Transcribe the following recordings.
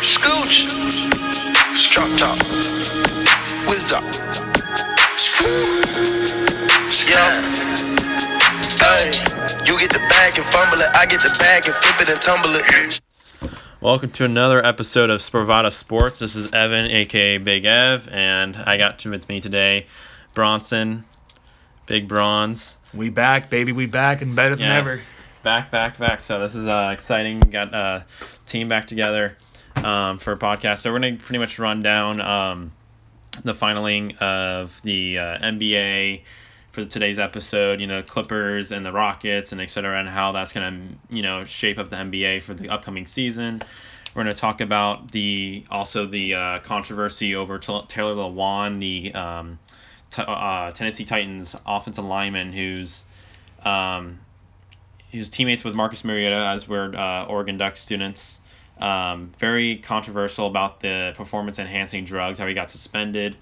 Scooch. Strut top. Whiz up. Yeah. Hey, you get the bag and fumble it. I get the bag and flip it and tumble it. Welcome to another episode of Sporvado Sports. This is Evan, aka Big Ev, and I got to with me today Bronson, Big Bronze. We back, baby. We back and better than Yeah. ever. Back, back, back. So this is uh, exciting. Got uh, team back together um, for a podcast. So we're gonna pretty much run down um, the finaling of the uh, NBA for today's episode. You know, Clippers and the Rockets and et cetera, and how that's gonna you know shape up the NBA for the upcoming season. We're gonna talk about the also the uh, controversy over T- Taylor Lewan, the um, t- uh, Tennessee Titans offensive lineman who's um, he was teammates with Marcus Mariota as were uh, Oregon Duck students. Um, very controversial about the performance enhancing drugs, how he got suspended,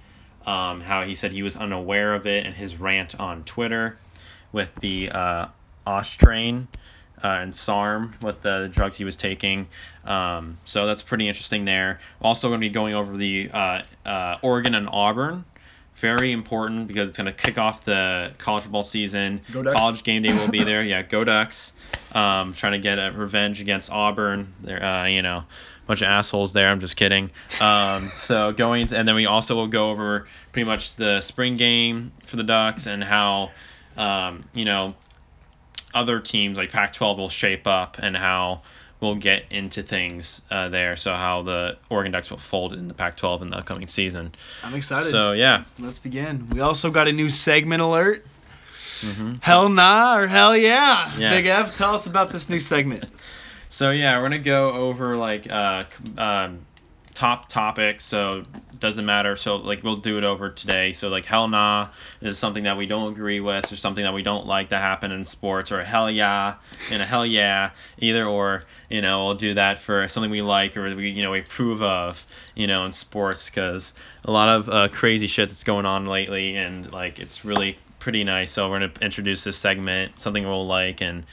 um, how he said he was unaware of it, and his rant on Twitter with the uh, Ostarine uh, and SARM with the drugs he was taking. Um, so that's pretty interesting there. Also going to be going over the uh, uh, Oregon and Auburn. Very important because it's going to kick off the college football season. Go Ducks. College game day will be there. Yeah, go Ducks. Um, trying to get a revenge against Auburn. They're, uh, you know, bunch of assholes there. I'm just kidding. Um, so going to, and then we also will go over pretty much the spring game for the Ducks and how, um, you know, other teams like Pac-12 will shape up and how we'll get into things uh, there. So how the Oregon Ducks will fold in the Pac-12 in the upcoming season. I'm excited. So yeah. Let's, let's begin. We also got a new segment alert. hmm Hell nah or hell yeah. Yeah. Big F, tell us about this new segment. So yeah, we're gonna go over like uh, um, top topic, So doesn't matter. So like we'll do it over today. So like hell nah is something that we don't agree with, or something that we don't like to happen in sports, or hell yeah and a hell yeah, either or. You know, we'll do that for something we like or we you know we approve of. You know, in sports because a lot of uh, crazy shit that's going on lately, and like it's really pretty nice. So we're gonna introduce this segment, something we'll like and.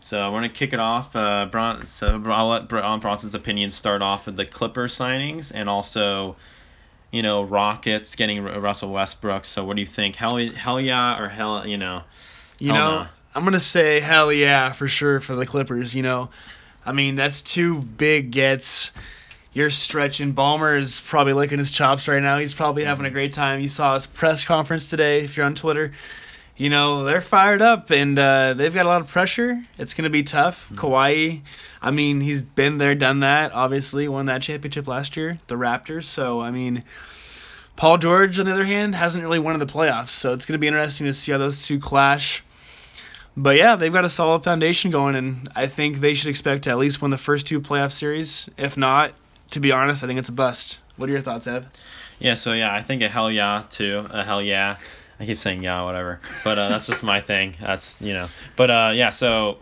So I want to kick it off. Uh, Bron- so I'll let Bron- Bronson's opinion start off with the Clippers signings and also, you know, Rockets getting R- Russell Westbrook. So what do you think? Hell, hell yeah or hell, you know? You know. I'm going to say hell yeah for sure for the Clippers. You know, I mean, that's two big gets. You're stretching. Ballmer is probably licking his chops right now. He's probably having a great time. You saw his press conference today if you're on Twitter. You know, they're fired up and uh, they've got a lot of pressure. It's going to be tough. Kawhi, I mean, he's been there, done that. Obviously, won that championship last year, the Raptors. So, I mean, Paul George, on the other hand, hasn't really won in the playoffs. So it's going to be interesting to see how those two clash. But yeah, they've got a solid foundation going, and I think they should expect to at least win the first two playoff series. If not, to be honest, I think it's a bust. What are your thoughts, Ev? Yeah. So yeah, I think a hell yeah too. A hell yeah. I keep saying yeah, whatever. But uh, that's just my thing. That's you know. But uh, yeah. So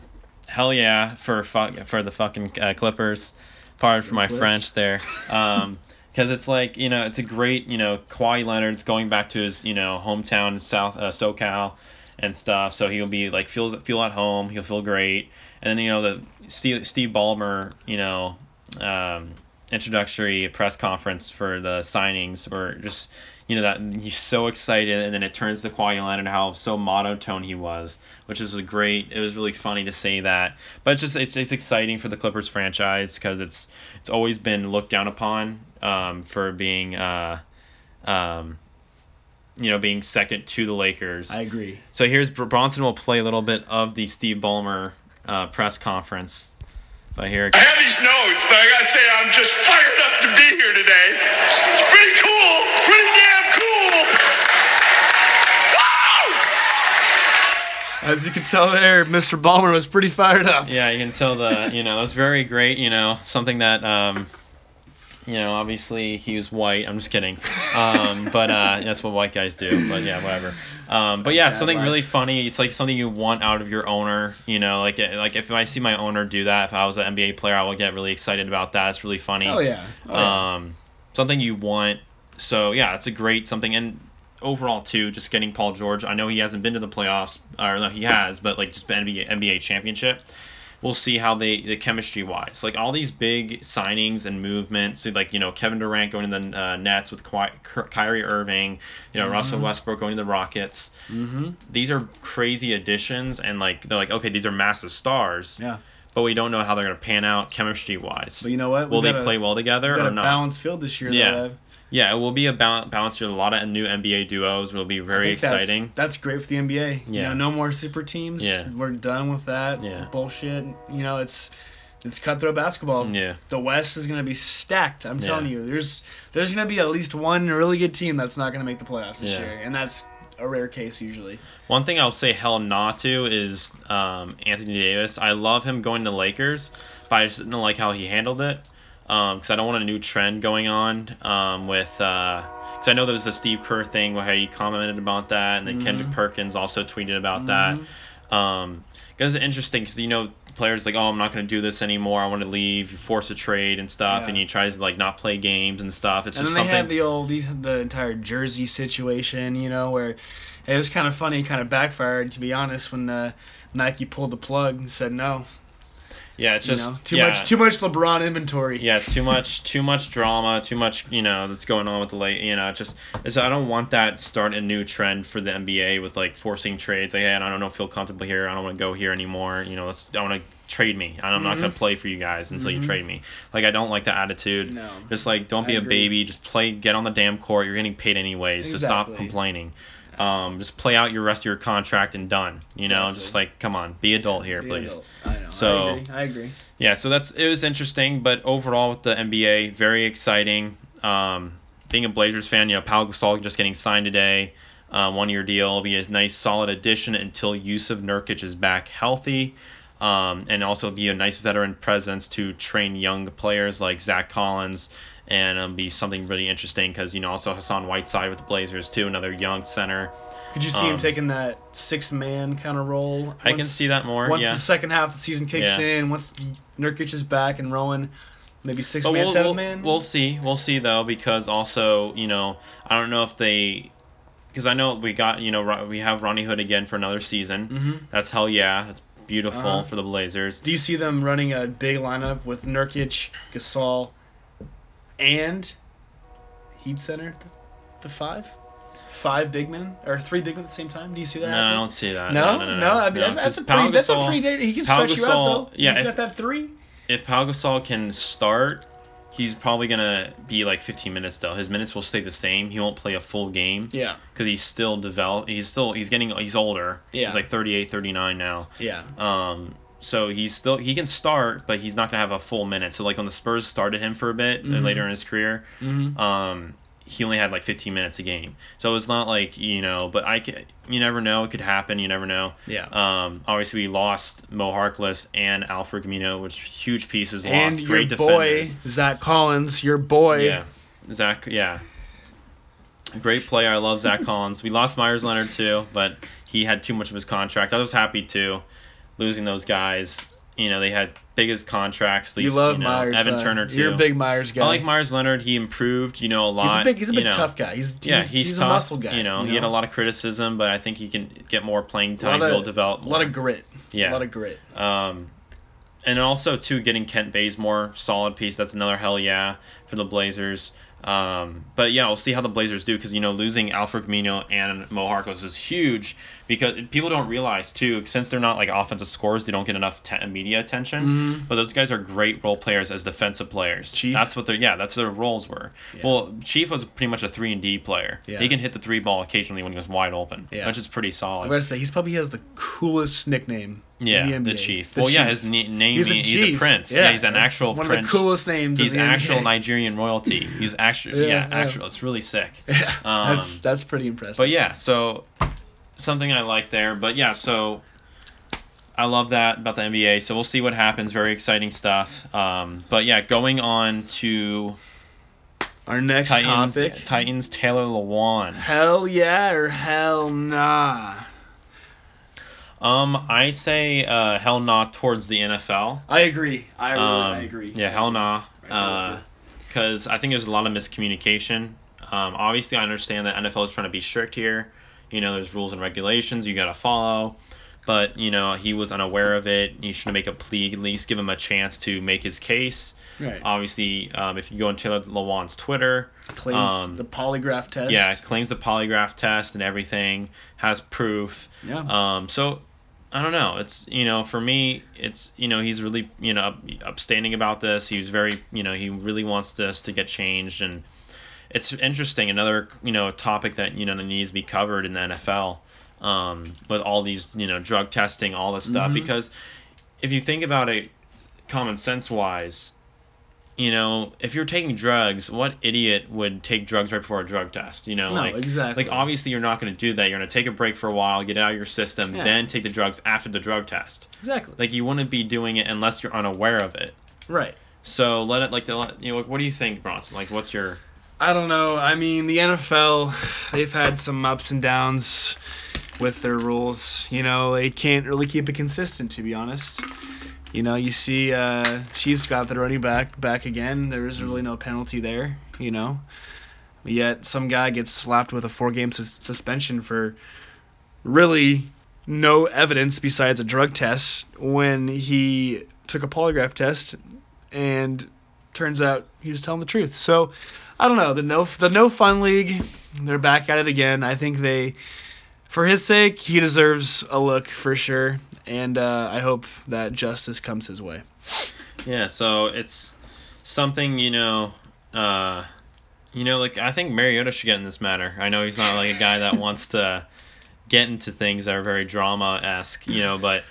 hell yeah for fuck for the fucking uh, Clippers. Pardon for my Clips. French there. Um, because it's like you know it's a great you know Kawhi Leonard's going back to his you know hometown South uh, SoCal and stuff, so he'll be like feels feel at home, he'll feel great, and then you know the Steve, Steve Ballmer you know um, introductory press conference for the signings were just you know that he's so excited and then it turns to Kawhi Leonard how so monotone he was which is a great it was really funny to say that. But it's just it's, it's exciting for the Clippers franchise because it's it's always been looked down upon um, for being uh, um, you know being second to the Lakers. I agree. so here's Bronson will play a little bit of the Steve Ballmer uh, press conference. But here it I have but I gotta say I'm just fired up to be here today. It's pretty cool, pretty damn cool. Woo! As you can tell there, Mr. Ballmer was pretty fired up. Yeah, you can tell the you know it was very great. You know something that um, you know obviously he was white. I'm just kidding. Um, but uh, that's what white guys do. But yeah, whatever. Um, but yeah, it's something really funny. It's like something you want out of your owner. You know, like like if I see my owner do that, if I was an NBA player, I would get really excited about that. It's really funny. Oh yeah. Oh, yeah. Um, something you want. So yeah, it's a great something. And overall too, just getting Paul George. I know he hasn't been to the playoffs, or no, he has, but like just NBA NBA championship. We'll see how they the chemistry wise, like all these big signings and movements, so like you know Kevin Durant going to the uh, Nets with Ky- Ky- Kyrie Irving, you know Russell Westbrook going to the Rockets. Mm-hmm. These are crazy additions, and like they're like okay, these are massive stars, Yeah. but we don't know how they're gonna pan out chemistry wise. But you know what? Will they play well together we got or a not? balanced field this year. Yeah. though. Yeah, it will be a bal- balance with a lot of new NBA duos. Will be very think that's- exciting. That's, great for the NBA. You Yeah. know, no more super teams. Yeah. We're done with that Yeah. bullshit. You know, it's it's cutthroat basketball. Yeah. The West is gonna be stacked. I'm Yeah. telling you. There's there's gonna be at least one really good team that's not gonna make the playoffs this Yeah. year, and that's a rare case usually. One thing I'll say hell not to is um, Anthony Davis. I love him going to Lakers, but I just didn't like how he handled it. Because I don't want a new trend going on um, with. Because I know there was the Steve Kerr thing where he commented about that, and then Kendrick Mhm. Perkins also tweeted about Mhm. that. Um, because it's interesting because you know players like oh I'm not going to do this anymore I want to leave you force a trade and stuff Yeah. and he tries to like not play games and stuff it's and just then they something have the old the entire jersey situation, you know, where it was kind of funny, kind of backfired to be honest when uh, Nike pulled the plug and said no. Yeah it's You just know, too yeah. much too much LeBron inventory. yeah, too much, too much drama, too much, you know, that's going on with the late, you know, it's just, it's, I don't want that start a new trend for the NBA with like forcing trades. Like, hey, I don't know, feel comfortable here. I don't want to go here anymore. You know, let's, I want to trade me. I'm not Mhm. gonna play for you guys until you Mhm. trade me. Like, I don't like that attitude. No. Just like, don't I be a agree. baby. Just play, get on the damn court. You're getting paid anyways, so stop Exactly. complaining. Um, just play out your rest of your contract and done. You know, just like, come on, be adult here, Be please. adult. I know. So- I agree. I agree. Yeah, so that's it was interesting, but overall with the NBA, very exciting. Um, being a Blazers fan, you know, Pau Gasol just getting signed today, uh, one year deal, will be a nice solid addition until Jusuf Nurkic is back healthy, um, and also be a nice veteran presence to train young players like Zach Collins, and um, be something really interesting because you know also Hassan Whiteside with the Blazers too, another young center. Could you see him Um, taking that six man kind of role? I can see that more. Once yeah. the second half of the season kicks Yeah. in, once Nurkic is back and Rowan, maybe six But man, we'll, 7 we'll, man. we'll see. We'll see though, because also, you know, I don't know if they, because I know we got, you know, we have Rodney Hood again for another season. hmm That's hell yeah. That's beautiful Uh-huh. for the Blazers. Do you see them running a big lineup with Nurkic, Gasol, and Heat Center the, the five? Five big men or three big men at the same time? Do you see that? No, I don't see that. No, no, no. no, I mean no, that's, that's a pretty. That's a Gasol- pretty. He can Pau stretch you out though. yeah, He's if- got that three. If Pau Gasol can start, he's probably gonna be like 15 minutes though. His minutes will stay the same. He won't play a full game Yeah. because he's still develop. He's still he's getting he's older. Yeah. He's like 38, 39 now. Yeah. Um, so he's still he can start, but he's not gonna have a full minute. So like when the Spurs started him for a bit uh, Mhm. later in his career, Mm-hmm. um, he only had like 15 minutes a game. So it's not like you know, but I can, you never know. It could happen. You never know. Yeah. Um, obviously we lost Mo Harkless and Al-Farouq Aminu, which huge pieces lost. and your Great boy defenders. Zach Collins, your boy. Yeah, Zach. Yeah, great player. I love Zach Collins. We lost Meyers Leonard too, but he had too much of his contract. I was happy too, losing those guys. You know, they had biggest contracts. At You least, love know, Meyers. Evan uh, Turner too. You're a big Meyers guy. I like Meyers Leonard. He improved. You know, a lot. He's a big. He's a big know. tough guy. He's Yeah, he's, he's, he's tough. a muscle guy. You know, you he had a lot of criticism, but I think he can get more playing time. lot He'll of- develop. A lot of grit. Yeah. A lot of grit. Um, and also too getting Kent Bazemore solid piece. That's another hell yeah for the Blazers. Um, but yeah, we'll see how the Blazers do because you know losing Al-Farouq Aminu and Mo Harkless is huge because people don't realize too since they're not like offensive scorers they don't get enough te- media attention. Mhm. But those guys are great role players as defensive players. Chief? That's what their yeah that's what their roles were. Yeah. Well, Chief was pretty much a three and D player. Yeah. He can hit the three ball occasionally when he was wide open, Yeah. which is pretty solid. I gotta say, he's probably has the coolest nickname. Yeah, in the, the, chief. The well, yeah, his na- name He's a he's a prince. Yeah, Yeah, he's an actual one prince. of the coolest names. He's in the actual NBA. Nigerian royalty. He's actually Yeah, yeah, yeah. actual. It's really sick. Yeah, Um, that's that's pretty impressive. But yeah, so something I like there. But yeah, so I love that about the NBA. So we'll see what happens. Very exciting stuff. Um, but yeah, going on to Our next Titans. topic. Titans Taylor Lewan. Hell yeah or hell nah. Um, I say uh, hell nah towards the NFL. I agree. I really, Um, I agree. Yeah, hell nah. With Because I think there's a lot of miscommunication. Um, obviously, I understand that NFL is trying to be strict here. You know, there's rules and regulations you got to follow. but you know he was unaware of it. He should make a plea, at least give him a chance to make his case. Right. Obviously, um, if you go on Taylor Lewan's Twitter, Claims um, the polygraph test. yeah, claims the polygraph test and everything, has proof. Yeah. Um, so I don't know. It's you know for me, it's you know he's really you know up, upstanding about this. He's very you know he really wants this to get changed and it's interesting. Another you know topic that you know that needs to be covered in the NFL um, with all these you know drug testing, all this stuff. Mhm. Because if you think about it, common sense wise, you know if you're taking drugs, what idiot would take drugs right before a drug test? You know, No, like exactly. like obviously you're not going to do that. You're going to take a break for a while, get it out of your system, Yeah. then take the drugs after the drug test. Exactly. Like you wouldn't be doing it unless you're unaware of it. right. So let it like the you know what do you think, Bronson? Like what's your I don't know. I mean, the NFL, they've had some ups and downs with their rules. You know, they can't really keep it consistent, to be honest. You know, you see, uh, Chiefs got the running back back again. There is really no penalty there. You know, yet some guy gets slapped with a four-game sus- suspension for really no evidence besides a drug test when he took a polygraph test and turns out he was telling the truth. So I don't know the no the no fun league. They're back at it again. I think they, for his sake, he deserves a look for sure, and uh, I hope that justice comes his way. Yeah, so it's something you know, uh, you know, like I think Mariota should get in this matter. I know he's not like a guy that wants to get into things that are very drama esque, you know, but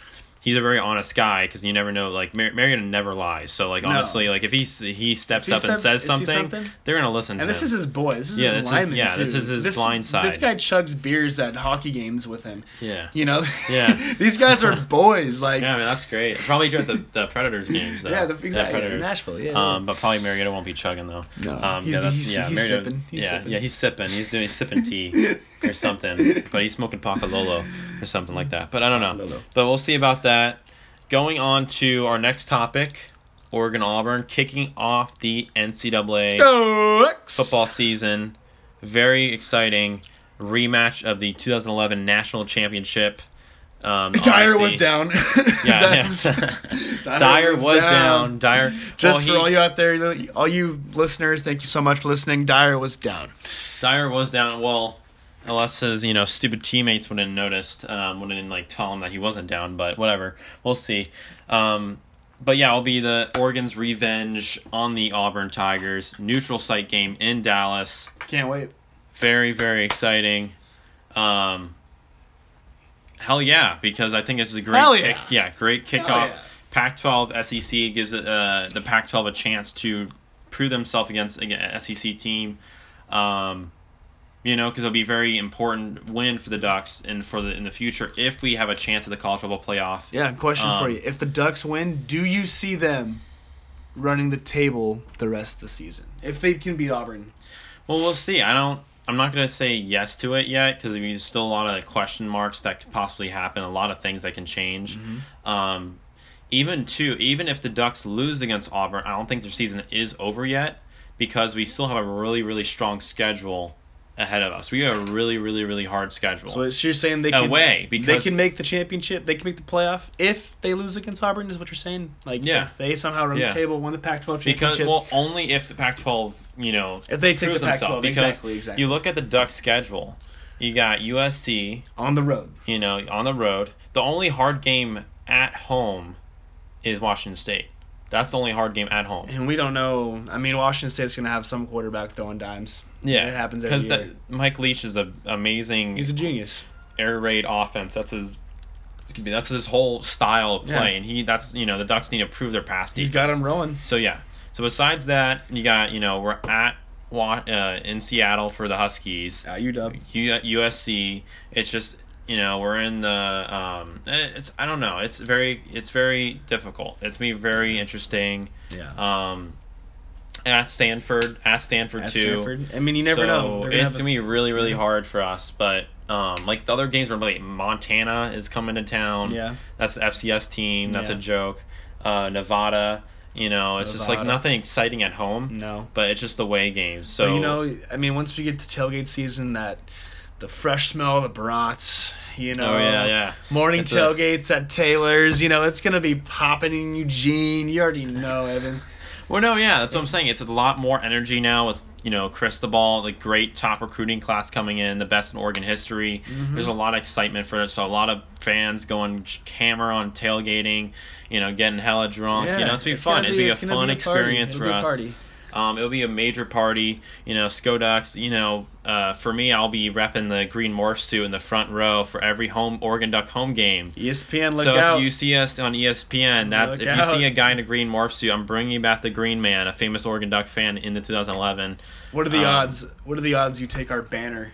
he's a very honest guy because you never know. Like Mar- Mariota never lies, so like No. honestly, like if he he steps If he up and step- says something, something? they're gonna listen to And this him. is his boy. This is Yeah, his this is- yeah, too. this is his this, blind side. This guy chugs beers at hockey games with him. yeah. You know. Yeah. These guys are boys. Like. Yeah, I mean that's great. Probably during the, the Predators games though. Yeah, the, exactly. Predators. Nashville. Yeah. Um, but probably Mariota won't be chugging though. No, Um, he's- yeah, that's, he's- yeah, he's sipping. He's yeah, sipping. yeah, he's sipping. He's doing he's sipping tea or something, but he's smoking pakalolo or something like that. But I don't know. But we'll see about that. Going on to our next topic, Oregon Auburn kicking off the NCAA Stokes. football season. Very exciting rematch of the 2011 national championship. Um, Dyer was down. Yeah, yeah. Dyer was down. Dyer. Just well, for he- all you out there, all you listeners, thank you so much for listening. Dyer was down. Dyer was down. Well, unless his you know stupid teammates wouldn't have noticed, um, wouldn't like tell him that he wasn't down. But whatever, we'll see. Um, but yeah, it'll be the Oregon's revenge on the Auburn Tigers. Neutral site game in Dallas. Can't wait. Very very exciting. Um, hell yeah, because I think this is a great Hell kick. yeah. Yeah, great kickoff. Hell yeah. Pac-12 SEC gives uh, the Pac-12 a chance to prove themselves against a SEC team. Um, you know, because it'll be a very important win for the Ducks and for the in the future if we have a chance at the college football playoff. Yeah, question for Um, you. If the Ducks win, do you see them running the table the rest of the season? If they can beat Auburn. Well, we'll see. I don't. I'm not gonna say yes to it yet because there's still a lot of question marks that could possibly happen. A lot of things that can change. Um, even too, even if the Ducks lose against Auburn, I don't think their season is over yet because we still have a really, really strong schedule ahead of us. We have a really, really, really hard schedule. So you're saying they can Away, they can make the championship, they can make the playoff if they lose against Auburn is what you're saying? Like Yeah. if they somehow run Yeah. the table, win the Pac-12 championship. because well, only if the Pac-12, you know, if they take the Pac-12, themselves. Because exactly, exactly. you look at the Ducks schedule, you got USC, on the road. you know, on the road. The only hard game at home is Washington State. That's the only hard game at home. And we don't know. I mean, Washington State's going to have some quarterback throwing dimes. Yeah, It happens every because. Mike Leach is an amazing He's a genius. air raid offense. That's his. Excuse me. That's his whole style of play, Yeah. and he. That's you know the Ducks need to prove their pass He's defense. got him rolling. So yeah. So besides that, you got you know we're at uh, in Seattle for the Huskies. Uh, UW. U- USC. It's just you know we're in the um. eh, It's I don't know. It's very it's very difficult. It's me very interesting. Yeah. Um. At Stanford, at Stanford At too. Stanford. I mean, you never so know. It's gonna a- be really, really hard for us. But um, like the other games were like Montana is coming to town. Yeah. That's the FCS team. That's Yeah. a joke. Uh, Nevada. You know, it's just like nothing exciting at home. No. But it's just the way games. So you know, I mean, once we get to tailgate season, that the fresh smell of the brats. You know, Oh yeah, yeah. morning It's a- tailgates at Taylor's. You know, it's gonna be popping in Eugene. You already know, Evan. Well, no, yeah, that's what I'm saying. It's a lot more energy now with you know Cristobal, the great top recruiting class coming in, the best in Oregon history. Mm-hmm. There's a lot of excitement for it, so a lot of fans going camera on tailgating, you know, getting hella drunk. you know, it's be fun. gonna It'd be, a fun be party. experience It'll for be a us. Um, it'll be a major party. You know, Skoducks. You know, uh, for me, I'll be repping the green morph suit in the front row for every home Oregon Duck home game. ESPN, look so out. if you see us on ESPN, that's Look if you see a guy in a green morph suit, I'm bringing back the Green Man, a famous Oregon Duck fan in the 2011. what are the um, odds? What are the odds you take our banner?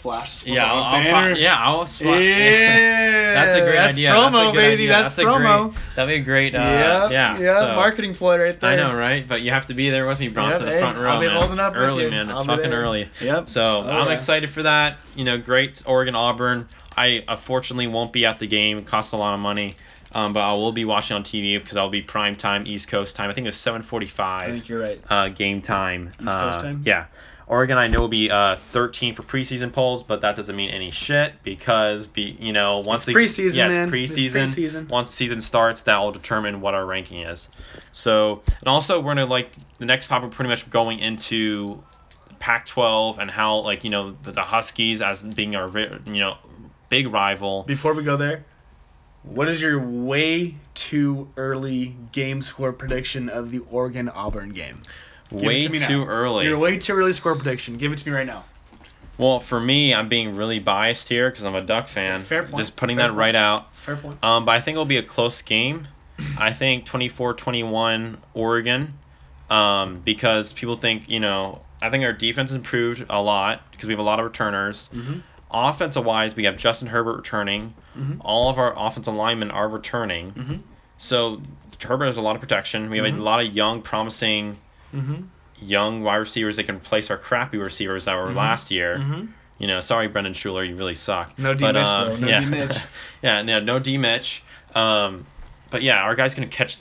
Flash. Yeah, I'll, I'll banner. fi- yeah, I'll spot. Yeah, that's a great that's idea. Promo, that's a good baby. idea. That's, a promo. Great, that'd be a great. Uh, yeah, yeah, yeah. so- marketing ploy right there. I know, right? But you have to be there with me, Bronson, Yep, the hey, front row, I'll be man. holding up early, man, I'll fucking early. Yep. So Oh, I'm yeah. excited for that. You know, great Oregon Auburn. I unfortunately won't be at the game. It costs a lot of money. Um, but I will be watching on TV because I'll be prime time East Coast time. I think it was 7:45 I think you're right. uh, game time. East Coast Uh, time? Yeah. Oregon, I know will be uh, 13 for preseason polls, but that doesn't mean any shit because be you know once It's the preseason, yeah, it's man. It's preseason. preseason. Once the season starts, that will determine what our ranking is. So and also we're gonna like the next topic pretty much going into Pac-12 and how like you know the, the Huskies as being our you know big rival. Before we go there, what is your way too early game score prediction of the Oregon Auburn game? Give Way to too early. You're way too early score prediction. Give it to me right now. Well, for me, I'm being really biased here because I'm a Duck fan. Fair point. Just putting Fair that point. right out. Fair point. Um, but I think it'll be a close game. I think 24-21 Oregon, um, because people think you know I think our defense improved a lot because we have a lot of returners. Mhm. Offensive wise, we have Justin Herbert returning. Mhm. All of our offensive linemen are returning. Mhm. So Herbert has a lot of protection. We have a lot of young, promising Mm-hmm. young wide receivers that can replace our crappy receivers that were Mhm. last year. Mm-hmm. You know, sorry, Brenden Schooler, you really suck. No D But, Mitch, uh, though. No yeah. D Mitch. yeah, no, no D Mitch. Um, but yeah, our guy's gonna catch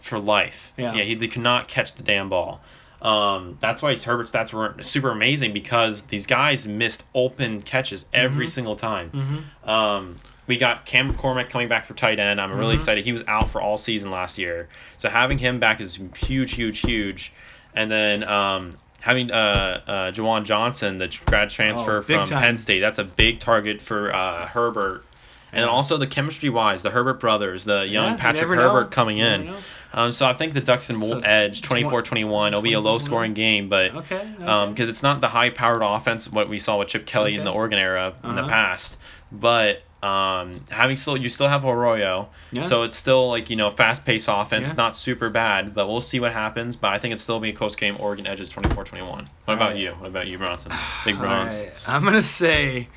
for life. Yeah. Yeah, he, he cannot catch the damn ball. Um, that's why his Herbert stats weren't super amazing because these guys missed open catches every Mhm. single time. Mm-hmm. Um, we got Cam McCormick coming back for tight end. I'm really Mhm. excited. He was out for all season last year, so having him back is huge, huge, huge. And then um, having uh, uh, Juwan Johnson, the grad transfer Oh, from time. Penn State, that's a big target for uh, Herbert. And Yeah. also the chemistry wise, the Herbert brothers, the young Yeah, you Patrick know. Herbert coming in. Um, so I think the Ducks will So, edge 24-21. It'll be a low scoring game, but Okay. okay. um, because it's not the high powered offense what we saw with Chip Kelly in the Oregon era in the Uh-huh. past. But um, having still you still have Arroyo, Yeah. so it's still like you know fast paced offense, Yeah. not super bad. But we'll see what happens. But I think it's still be a close game. Oregon edges 24-21. What about Alright. you? What about you, Bronson? Big All Bronze. right, I'm gonna say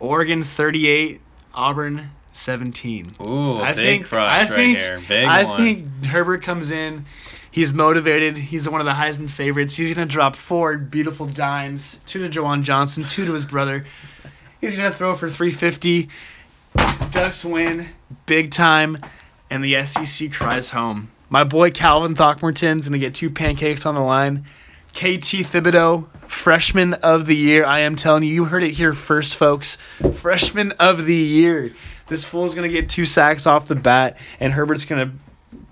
Oregon 38, Auburn 17. Ooh, I big think crush I right think here. Big I one. think Herbert comes in. He's motivated. He's one of the Heisman favorites. He's gonna drop four beautiful dimes, two to Juwan Johnson, two to his brother. He's gonna throw for 350. Ducks win big time, and the SEC cries home. My boy Calvin Throckmorton's gonna get two pancakes on the line. KT Thibodeaux, freshman of the year. I am telling you, you heard it here first, folks. Freshman of the year. This fool's gonna get two sacks off the bat, and Herbert's gonna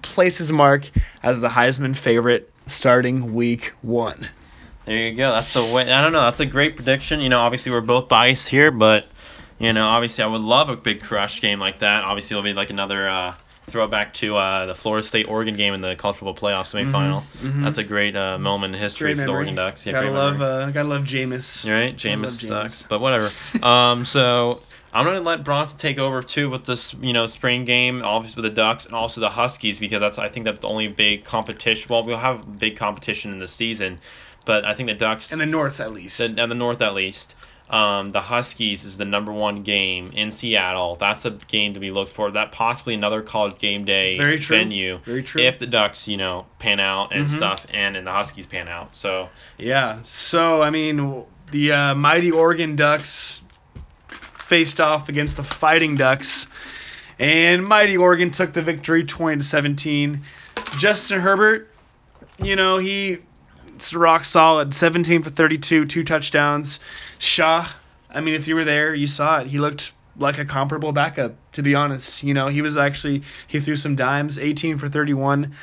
place his mark as the Heisman favorite starting week one. There you go. That's the way. I don't know. That's a great prediction. You know, obviously we're both biased here, but you know, obviously I would love a big crush game like that. Obviously it'll be like another uh, throwback to uh, the Florida State Oregon game in the college football playoff semifinal. mhm. That's a great uh, moment in history Great for the. Oregon Ducks. Yeah, gotta love, uh, gotta love Jameis. Right. Jameis sucks, Jameis. but whatever. um, so I'm gonna let Bronson take over too with this, you know, spring game, obviously with the Ducks and also the Huskies because that's I think that's the only big competition. Well, we'll have big competition in the season, but I think the Ducks In the North, at least. the, and the North at least. Um, the Huskies is the number one game in Seattle. That's a game to be looked for. That possibly another college game day Very true. venue. Very true. If the Ducks, you know, pan out and Mhm. stuff, and and the Huskies pan out. So Yeah. So I mean, the uh, mighty Oregon Ducks faced off against the Fighting Ducks, and mighty Oregon took the victory, 20 to 17. Justin Herbert, you know he It's rock solid. 17 for 32, two touchdowns. Shaw, I mean, if you were there, you saw it. He looked like a comparable backup, to be honest. You know, he was actually he threw some dimes, 18 for 31.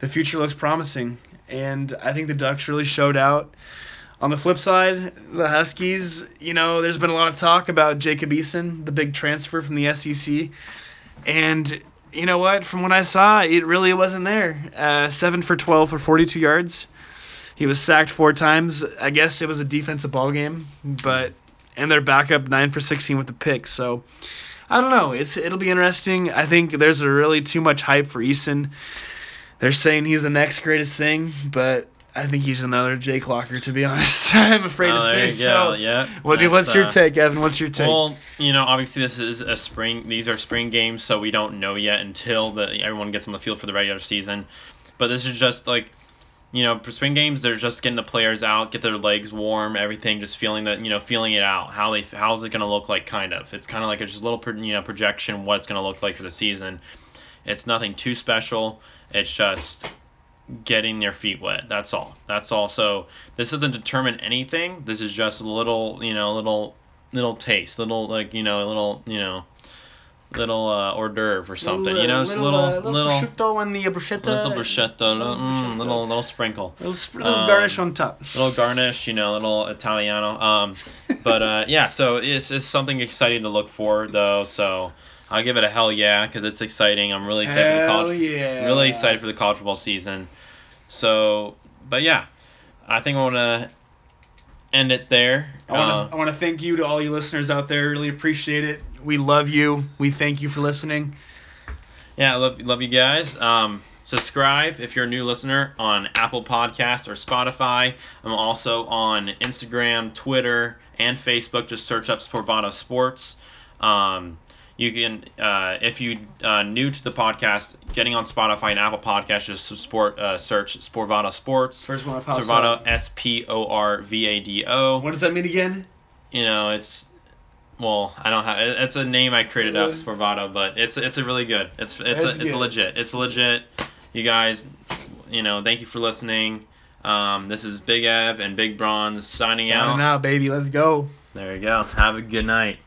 The future looks promising, and I think the Ducks really showed out. On the flip side, the Huskies, you know, there's been a lot of talk about Jacob Eason, the big transfer from the SEC, and you know what? From what I saw, it really wasn't there. Uh, seven for 12 for 42 yards. He was sacked four times. I guess it was a defensive ball game, but and their backup nine for 16 with the pick. So I don't know. It's it'll be interesting. I think there's a really too much hype for Eason. They're saying he's the next greatest thing, but I think he's another Jake Locker, to be honest. I'm afraid Oh, to say so. Yeah. What, That's, what's your uh, take, Evan? What's your take? Well, you know, obviously this is a spring. These are spring games, so we don't know yet until the everyone gets on the field for the regular season. But this is just like, you know, for spring games, they're just getting the players out, get their legs warm, everything, just feeling that, you know, feeling it out. How they, how's it gonna look like? Kind of. It's kind of like a just little, you know, projection what it's gonna look like for the season. It's nothing too special. It's just getting their feet wet. That's all. That's all. So this doesn't determine anything. This is just a little, you know, little little taste, little like you know, a little you know, little uh, hors d'oeuvre or something. you know, just a little uh, little prosciutto and the bruschetta. little bruschetta, little, mm, bruschetta. little little sprinkle, Little, little Um, garnish on top. little garnish, you know, little Italiano. Um, but uh, yeah, so it's it's something exciting to look for though. So. I'll give it a hell yeah because it's exciting. I'm really excited for the college. yeah. Really excited for the college football season. So, but yeah, I think I want to end it there. I want Uh, to I want to thank you to all you listeners out there. Really appreciate it. We love you. We thank you for listening. yeah, I love love you guys. Um, subscribe if you're a new listener on Apple Podcasts or Spotify. I'm also on Instagram, Twitter, and Facebook. Just search up Sporvado Sports. Um, you can, uh, if you uh, new to the podcast, getting on Spotify and Apple Podcasts, just sport uh, search Sporvado Sports. First one that pops. S P O R V A D O. What does that mean again? you know, it's well, I don't have it's a name I created up, Sporvado, but it's it's a really good. It's it's a, it's good. legit. It's legit. You guys, you know, thank you for listening. Um, this is Big Ev and Big Bronze signing, out. Signing out, baby. Let's go. There you go. Have a good night.